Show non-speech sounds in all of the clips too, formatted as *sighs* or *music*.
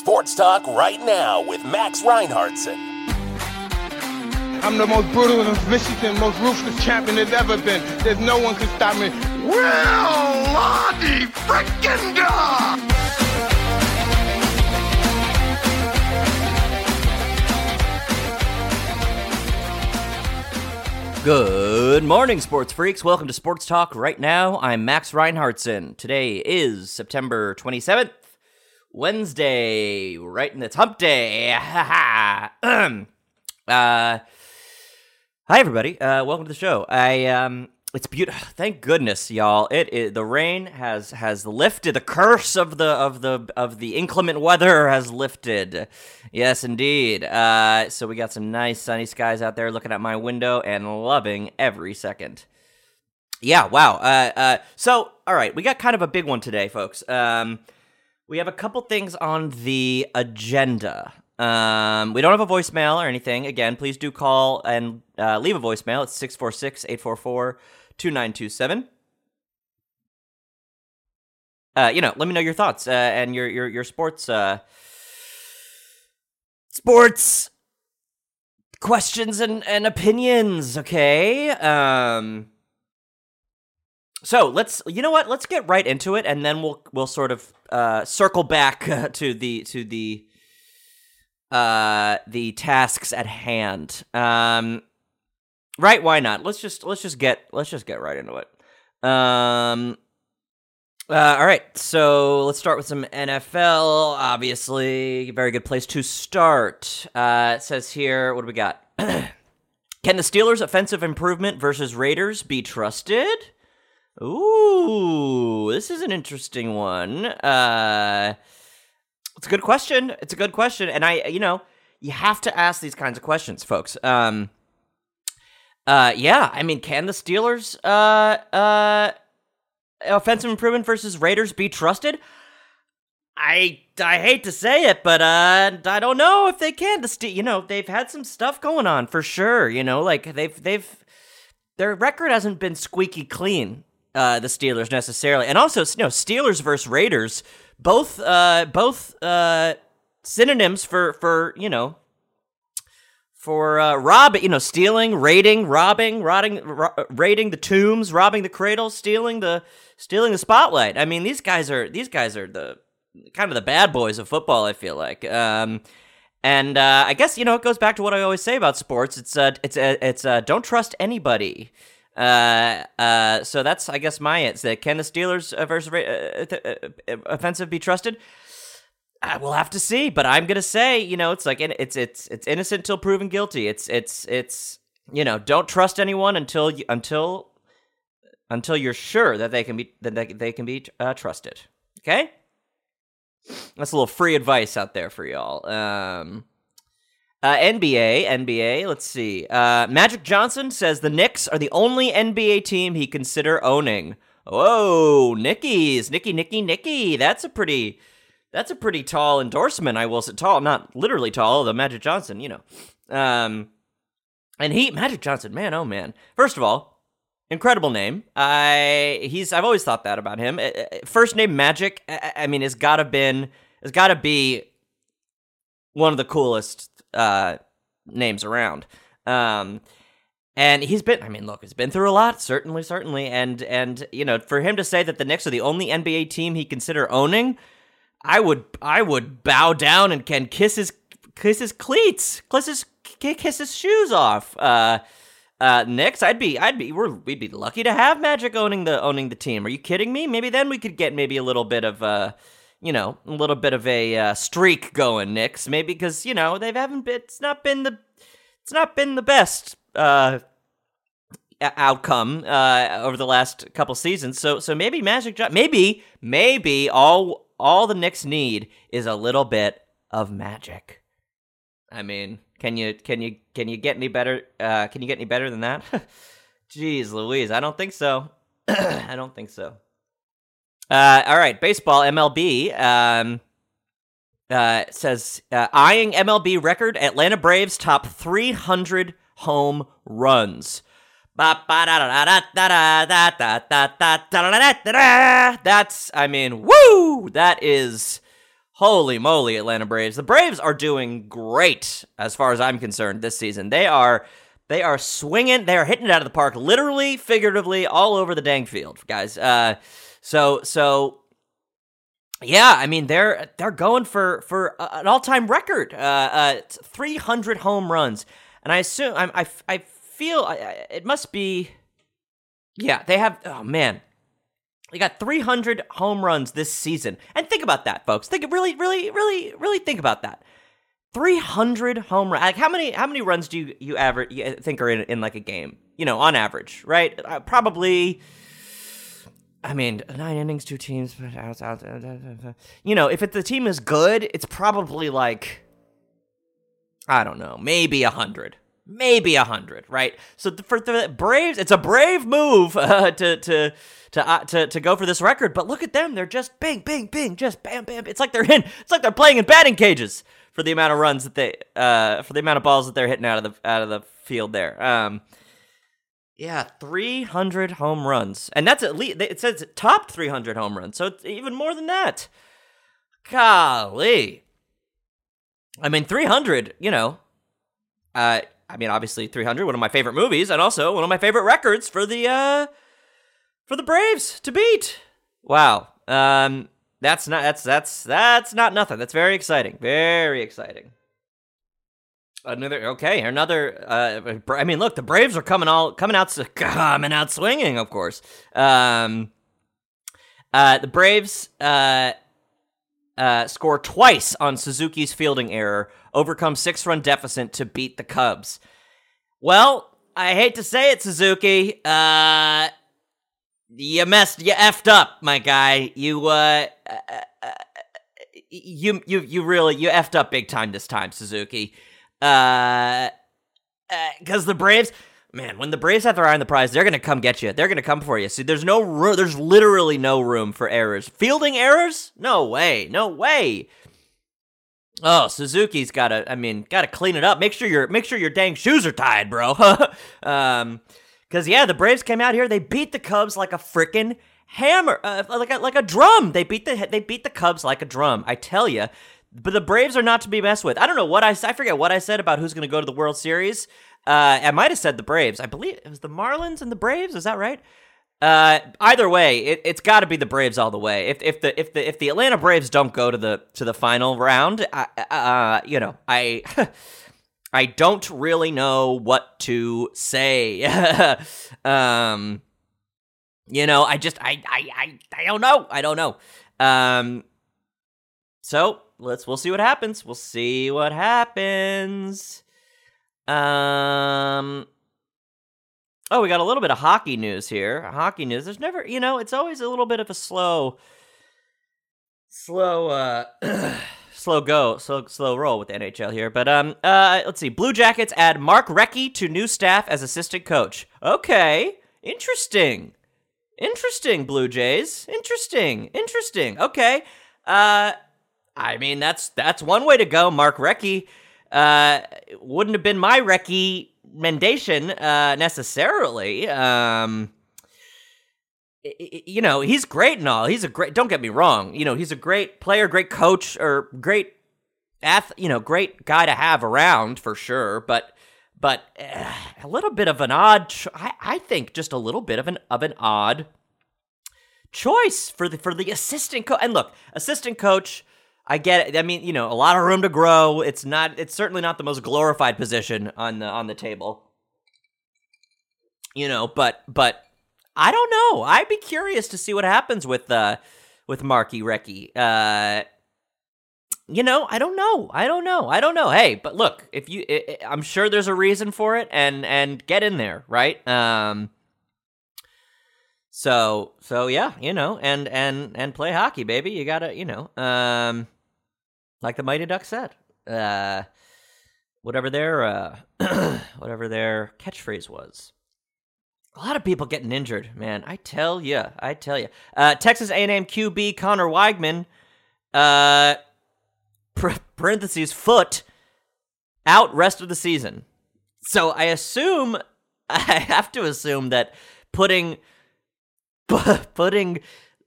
Sports Talk right now with Max Reinhardtson. I'm the most brutal and vicious and most ruthless champion there's ever been. There's no one can stop me. Well, Lottie freaking God! Good morning, sports freaks. Welcome to Sports Talk right now. I'm Max Reinhardtson. Today is September 27th, Wednesday, right in its hump day. *laughs* Ha ha. uh, hi, everybody. Uh, welcome to the show. I um, it's beautiful. *sighs* Thank goodness, y'all. It, it the rain has has lifted. The curse of the of the of the inclement weather has lifted. Yes, indeed. Uh, so we got some nice sunny skies out there. Looking at my window and loving every second. Yeah. Wow. Uh, uh, so all right, we got kind of a big one today, folks. Um, we have a couple things on the agenda. Um, we don't have a voicemail or anything. Again, please do call and uh, leave a voicemail. It's 646 844 2927. Uh, you know, let me know your thoughts uh, and your your your sports uh, sports questions and and opinions. Okay. Um. So let's you know what let's get right into it and then we'll we'll sort of uh, circle back *laughs* uh, to the to the uh the tasks at hand. Um right, why not? Let's just let's just get let's just get right into it. Um uh, all right, so let's start with some NFL. Obviously, very good place to start. Uh, it says here, what do we got? *clears throat* Can the Steelers' offensive improvement versus Raiders be trusted? Ooh, this is an interesting one. Uh, it's a good question. It's a good question, and I, you know, you have to ask these kinds of questions, folks. Um, uh, yeah, I mean, can the Steelers, uh, uh, offensive improvement versus Raiders be trusted? I I hate to say it, but uh, I don't know if they can. The Ste- you know, they've had some stuff going on for sure. You know, like they've they've their record hasn't been squeaky clean. Uh, the Steelers necessarily, and also you know, Steelers versus Raiders, both uh, both uh, synonyms for for you know for uh, robbing, you know, stealing, raiding, robbing, rotting, ro- raiding the tombs, robbing the cradles, stealing the stealing the spotlight. I mean, these guys are these guys are the kind of the bad boys of football. I feel like, um, and uh, I guess you know it goes back to what I always say about sports. It's uh, it's uh, it's uh, don't trust anybody. Uh, uh, so that's I guess my that can the Steelers uh, versus uh, uh, offensive be trusted? I will have to see, but I'm gonna say, you know, it's like it's it's it's innocent till proven guilty. It's it's it's you know, don't trust anyone until you, until until you're sure that they can be that they, they can be uh, trusted. Okay, that's a little free advice out there for y'all. Um, uh, NBA, NBA. Let's see. Uh, Magic Johnson says the Knicks are the only NBA team he consider owning. Whoa, Nickies, Nicky, Nicky, Nicky. That's a pretty that's a pretty tall endorsement. I will say tall, not literally tall. The Magic Johnson, you know, um, and he Magic Johnson, man, oh man. First of all, incredible name. I he's I've always thought that about him. First name Magic. I, I mean, has gotta been it's gotta be one of the coolest uh, names around. Um, and he's been, I mean, look, he's been through a lot, certainly, certainly. And, and, you know, for him to say that the Knicks are the only NBA team he consider owning, I would, I would bow down and can kiss his, kiss his cleats, kiss his, kiss his shoes off. Uh, uh, Knicks, I'd be, I'd be, we're, we'd be lucky to have Magic owning the, owning the team. Are you kidding me? Maybe then we could get maybe a little bit of, uh, you know, a little bit of a uh, streak going, Knicks. Maybe because you know they haven't been. It's not been the. It's not been the best uh, outcome uh, over the last couple seasons. So so maybe Magic. Maybe maybe all all the Knicks need is a little bit of magic. I mean, can you can you can you get any better? Uh, can you get any better than that? *laughs* Jeez, Louise, I don't think so. *clears throat* I don't think so. Uh, all right, baseball MLB um, uh, says uh, eyeing MLB record. Atlanta Braves top 300 home runs. That's I mean, woo! That is Holy moly, Atlanta Braves. The Braves are doing great as far as I'm concerned this season. They are they are swinging, they are hitting it out of the park literally, figuratively all over the dang field, guys. Uh so so yeah, I mean they're they're going for for an all-time record. Uh uh 300 home runs. And I assume I I, I feel I, it must be yeah, they have oh man, they got 300 home runs this season. And think about that, folks. Think really, really, really, really think about that. 300 home runs. Like how many how many runs do you you average think are in in like a game? You know, on average, right? Uh, probably I mean, nine innings, two teams, but you know, if it, the team is good, it's probably like I don't know, maybe a hundred, maybe a hundred, right? So for the Braves, it's a brave move *laughs* uh, to to to uh, to to go for this record. But look at them; they're just bang, bang, bang, just bam, bam. It's like they're in. It's like they're playing in batting cages for the amount of runs that they uh for the amount of balls that they're hitting out of the out of the field there. Um, yeah, 300 home runs, and that's at least it says topped 300 home runs, so it's even more than that. Golly. I mean, 300, you know, uh, I mean, obviously 300, one of my favorite movies, and also one of my favorite records for the uh, for the Braves to beat. Wow. Um, that's not that's that's that's not nothing. That's very exciting. Very exciting. Another okay, another. Uh, I mean, look, the Braves are coming all coming out *laughs* coming out swinging. Of course, um, uh, the Braves uh, uh, score twice on Suzuki's fielding error, overcome six run deficit to beat the Cubs. Well, I hate to say it, Suzuki. Uh, you messed, you effed up, my guy. You, uh, uh, uh, you, you, you really, you effed up big time this time, Suzuki. Uh, because uh, the Braves, man, when the Braves have their eye on the prize, they're gonna come get you. They're gonna come for you. See, there's no room. There's literally no room for errors. Fielding errors? No way. No way. Oh, Suzuki's gotta. I mean, gotta clean it up. Make sure your make sure your dang shoes are tied, bro. *laughs* um, because yeah, the Braves came out here. They beat the Cubs like a freaking hammer, uh, like a, like a drum. They beat the they beat the Cubs like a drum. I tell you. But the Braves are not to be messed with. I don't know what I I forget what I said about who's going to go to the World Series. Uh, I might have said the Braves. I believe it was the Marlins and the Braves. Is that right? Uh, either way, it, has got to be the Braves all the way. If if the if the if the Atlanta Braves don't go to the to the final round, uh, uh you know, I *laughs* I don't really know what to say. *laughs* um, you know, I just I I I I don't know. I don't know. Um, so let's we'll see what happens. We'll see what happens. Um. Oh, we got a little bit of hockey news here. Hockey news. There's never, you know, it's always a little bit of a slow, slow. uh *clears throat* slow go, slow slow roll with the NHL here. But um, uh, let's see. Blue Jackets add Mark Recchi to new staff as assistant coach. Okay, interesting, interesting. Blue Jays, interesting, interesting. Okay, uh, I mean that's that's one way to go. Mark Recchi, uh, wouldn't have been my recommendation uh necessarily. Um you know, he's great and all. He's a great. Don't get me wrong. You know, he's a great player, great coach, or great ath. You know, great guy to have around for sure. But but uh, a little bit of an odd. I, I think just a little bit of an of an odd choice for the for the assistant coach. And look, assistant coach. I get it. I mean, you know, a lot of room to grow. It's not. It's certainly not the most glorified position on the on the table. You know, but but I don't know. I'd be curious to see what happens with uh with Marky Recchi. Uh you know, I don't know. I don't know. I don't know. Hey, but look, if you I'm sure there's a reason for it and and get in there, right? Um so so yeah, you know, and and and play hockey, baby. You got to, you know, um like the Mighty Duck said. Uh whatever their uh *clears throat* whatever their catchphrase was. A lot of people getting injured, man. I tell you, I tell you. Uh, Texas A&M QB Conner Weigman, uh, *laughs* parentheses foot, out rest of the season. So I assume, *laughs* I have to assume that putting, *laughs* putting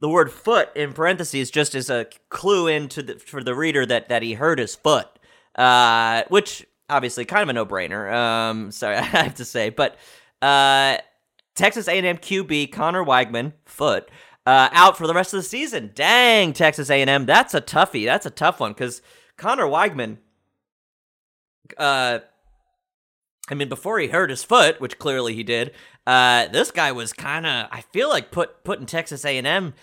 the word foot in parentheses just as a clue into the, for the reader that that he hurt his foot, uh, which obviously kind of a no brainer. Um, *laughs* sorry, *laughs* I have to say, but uh, Texas A&M QB Conner Weigman foot uh, out for the rest of the season. Dang, Texas A&M, that's a toughie. That's a tough one because Conner Weigman. Uh, I mean, before he hurt his foot, which clearly he did, uh, this guy was kind of, I feel like put putting Texas A and M,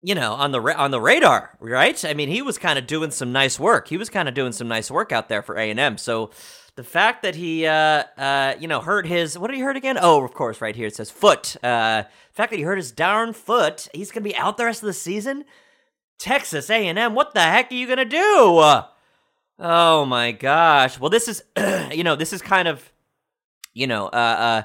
you know, on the on the radar, right? I mean, he was kind of doing some nice work. He was kind of doing some nice work out there for A and M. So the fact that he, uh, uh, you know, hurt his, what did he hurt again? Oh, of course, right here it says foot. Uh, the fact that he hurt his darn foot, he's gonna be out the rest of the season. Texas A and M, what the heck are you gonna do? Oh my gosh. Well, this is, *clears throat* you know, this is kind of, you know, uh, uh,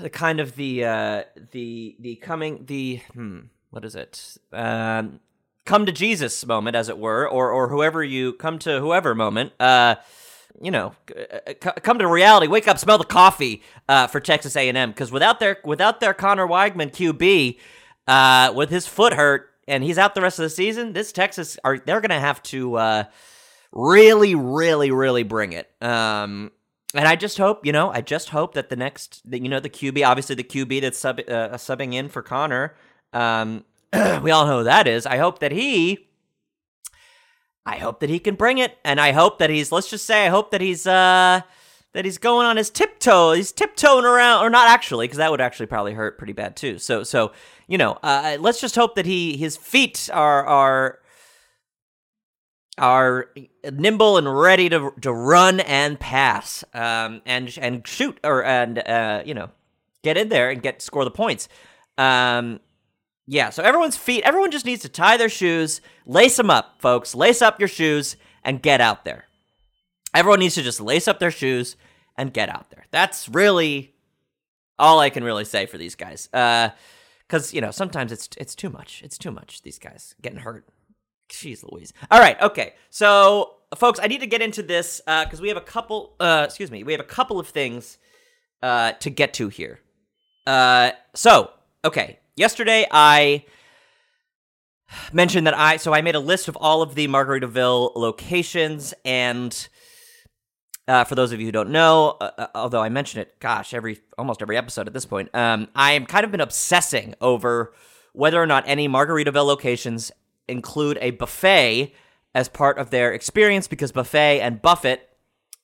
the kind of the, uh, the, the coming, the, hmm, what is it? Um, come to Jesus moment, as it were, or, or whoever you come to whoever moment, uh, you know, c- come to reality, wake up, smell the coffee, uh, for Texas A&M. Cause without their, without their Conner Weigman QB, uh, with his foot hurt, and he's out the rest of the season, this Texas are they're gonna have to uh, really, really, really bring it. Um, and I just hope, you know, I just hope that the next, that you know, the QB, obviously the QB that's sub, uh, subbing in for Conner, um, *clears throat* we all know who that is. I hope that he, I hope that he can bring it, and I hope that he's, let's just say, I hope that he's, uh, that he's going on his tiptoe. He's tiptoeing around, or not actually, because that would actually probably hurt pretty bad too. So, so you know, uh, let's just hope that he his feet are are are nimble and ready to to run and pass, um, and and shoot or and uh, you know, get in there and get score the points. Um, yeah, so everyone's feet, everyone just needs to tie their shoes, lace them up, folks. Lace up your shoes and get out there. Everyone needs to just lace up their shoes and get out there. That's really all I can really say for these guys. Uh, because you know sometimes it's it's too much. It's too much. These guys getting hurt. Jeez Louise. All right, okay. So, folks, I need to get into this because uh, we have a couple. Uh, excuse me. We have a couple of things uh, to get to here. Uh, so, okay. Yesterday, I mentioned that I so I made a list of all of the Margaritaville locations and uh, for those of you who don't know, uh, uh, although I mention it, gosh, every almost every episode at this point, um, I'm kind of been obsessing over whether or not any Margaritaville locations include a buffet as part of their experience because buffet and buffet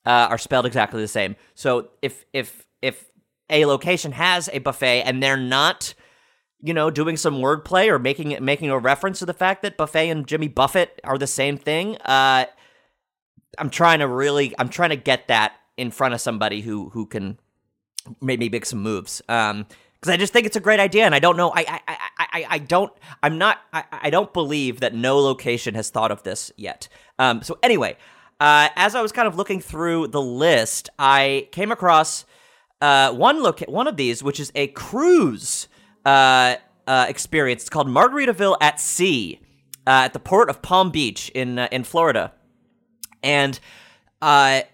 uh, are spelled exactly the same. So if if if a location has a buffet and they're not you know, doing some wordplay or making making a reference to the fact that buffet and Jimmy Buffett are the same thing. Uh, I'm trying to really I'm trying to get that in front of somebody who who can maybe make some moves. Um, because I just think it's a great idea, and I don't know. I I I I, don't. I'm not. I, I don't believe that no location has thought of this yet. Um. So anyway, uh, as I was kind of looking through the list, I came across uh one look one of these, which is a cruise uh, uh experience. It's called Margaritaville at Sea, uh, at the port of Palm Beach in uh, in Florida and I,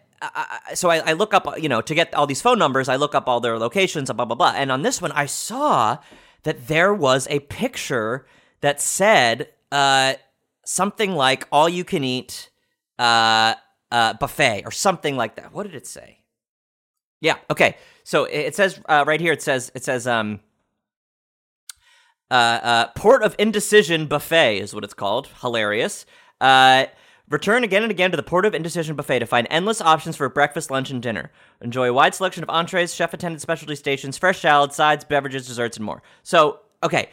so I, I, look up, you know, to get all these phone numbers, I look up all their locations, blah blah blah. And on this one, I saw that there was a picture that said uh, something like "all you can eat uh, uh, buffet" or something like that. What did it say? Yeah. Okay. So it says uh, right here. It says it says um, uh, uh, Port of Indecision Buffet is what it's called. Hilarious. Return again and again to the Port of Indecision Buffet to find endless options for breakfast, lunch, and dinner. Enjoy a wide selection of entrees, chef attended specialty stations, fresh salads, sides, beverages, desserts, and more. So, okay.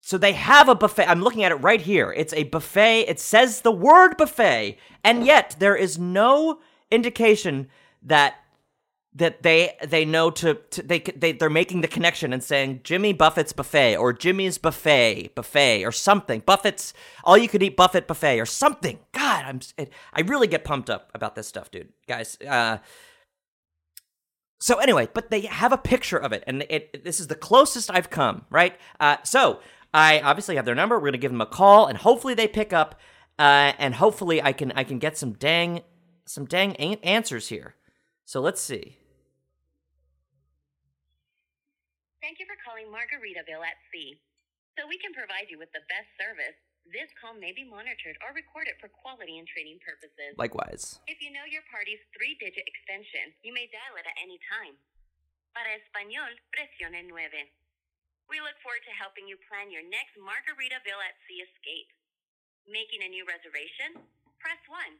So they have a buffet. I'm looking at it right here. It's a buffet. It says the word buffet, and yet there is no indication that that they they know to, to, they they they're making the connection and saying Jimmy Buffett's buffet or Jimmy's buffet buffet or something Buffett's all you could eat Buffett buffet or something. God, I'm it, I really get pumped up about this stuff, dude, guys. Uh, so anyway, but they have a picture of it, and it, it this is the closest I've come, right? Uh, so I obviously have their number. We're gonna give them a call, and hopefully they pick up, uh, and hopefully I can I can get some dang some dang answers here. So let's see. Thank you for calling Margaritaville at Sea. So we can provide you with the best service, this call may be monitored or recorded for quality and training purposes. Likewise. If you know your party's three digit extension, you may dial it at any time. Para español, presione nueve. We look forward to helping you plan your next Margaritaville at Sea escape. Making a new reservation? Press 1.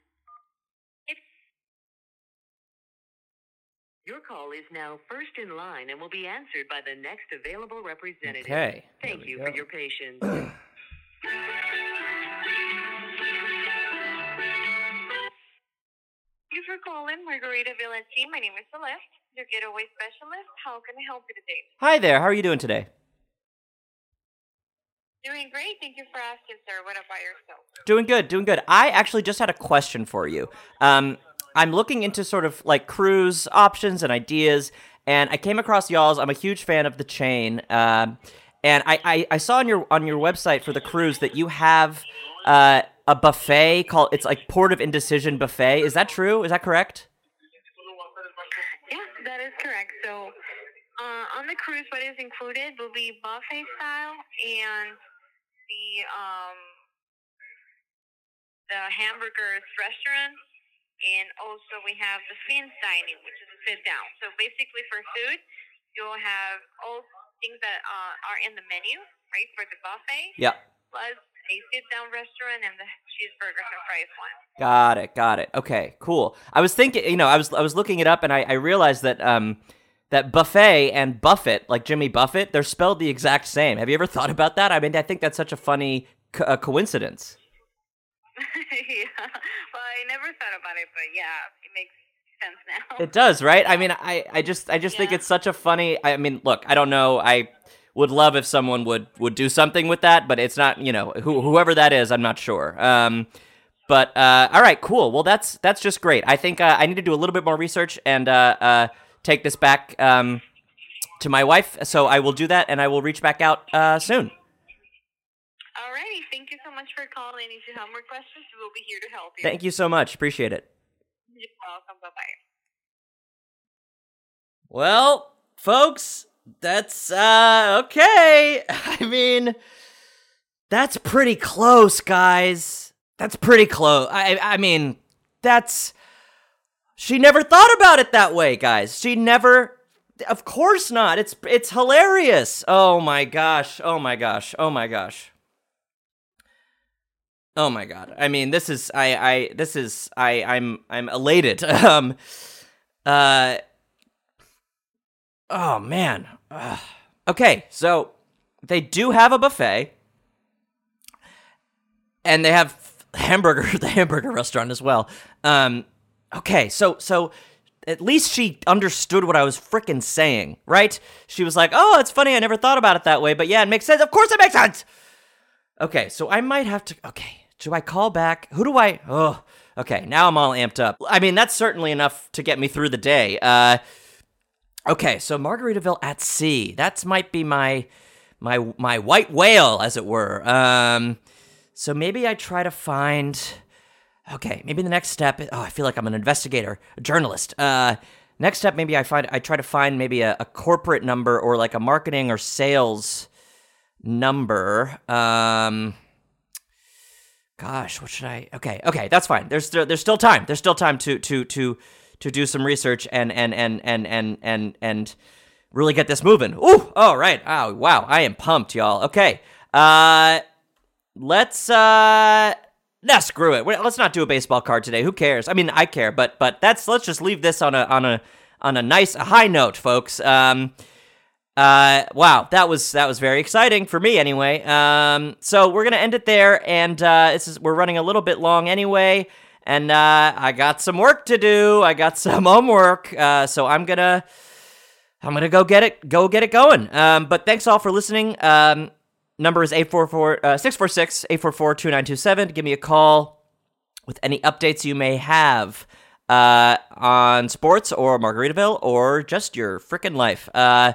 Your call is now first in line and will be answered by the next available representative. Okay. Thank you go. for your patience. Thank *clears throat* you for calling Margaritaville at Sea. My name is Celeste, your getaway specialist. How can I help you today? Hi there. How are you doing today? Doing great. Thank you for asking, sir. What about yourself? Doing good, doing good. I actually just had a question for you. Um, I'm looking into sort of like cruise options and ideas, and I came across y'all's. I'm a huge fan of the chain, um, and I, I, I saw on your on your website for the cruise that you have uh, a buffet called it's like Port of Indecision buffet. Is that true? Is that correct? Yeah, that is correct. So, uh, on the cruise, what is included will be buffet style and the um the hamburgers restaurant, and also we have the fins dining, which is a sit down. So basically, for food, you'll have all things that uh, are in the menu, right, for the buffet. Yeah. Plus a sit down restaurant and the cheeseburgers and fries one. Got it. Got it. Okay. Cool. I was thinking, you know, I was I was looking it up, and I, I realized that um that buffet and Buffett, like Jimmy Buffett, they're spelled the exact same. Have you ever thought about that? I mean, I think that's such a funny co- uh, coincidence. *laughs* yeah. Well, I never thought about it, but yeah, it makes sense now. It does, right? I mean, I, I just I just think it's such a funny. I mean, look, I don't know. I would love if someone would would do something with that, but it's not. You know, who, whoever that is, I'm not sure. Um, but uh, all right, cool. Well, that's that's just great. I think uh, I need to do a little bit more research and uh, uh, take this back um, to my wife. So I will do that, and I will reach back out uh, soon. You so much for calling. If you have more questions, we will be here to help you. Thank you so much. Appreciate it. You're welcome. Bye bye. Well, folks, that's uh okay. *laughs* I mean, that's pretty close, guys. That's pretty close. I I mean, that's she never thought about it that way, guys. She never Of course not. It's it's hilarious. Oh my gosh. Oh my gosh. Oh my gosh. Oh my god. I mean, this is I I this is I I'm I'm elated. *laughs* Um uh Oh man. Ugh. Okay, so they do have a buffet, and they have hamburger, *laughs* the hamburger restaurant as well. Um, okay, so so at least she understood what I was freaking saying, right? She was like, "Oh, it's funny. I never thought about it that way, but yeah, it makes sense. Of course, it makes sense." Okay, so I might have to. Okay, do I call back? Who do I? Oh, okay. Now I'm all amped up. I mean, that's certainly enough to get me through the day. Uh. Okay, so Margaritaville at sea. That might be my my my white whale, as it were. Um, so maybe I try to find. Okay, maybe the next step. Oh, I feel like I'm an investigator, a journalist. Uh, next step, maybe I find I try to find maybe a, a corporate number or like a marketing or sales number. Um, gosh, what should I? Okay, okay, that's fine. There's there's still time. There's still time to to to to do some research and and and and and and and really get this moving. Ooh, all right. Oh, wow. I am pumped, y'all. Okay. Uh let's uh nah, screw it. Let's not do a baseball card today. Who cares? I mean, I care, but but that's let's just leave this on a on a on a nice a high note, folks. Um uh wow that was that was very exciting for me anyway. Um so we're gonna end it there and uh this is we're running a little bit long anyway. And uh i got some work to do. I got *laughs* some homework. Uh so i'm gonna i'm gonna go get it go get it going. Um but thanks all for listening. Um number is 844 uh, 646 844 2927 give me a call with any updates you may have uh, on sports or Margaritaville or just your freaking life. Uh,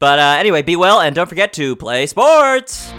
but uh, anyway, be well and don't forget to play sports.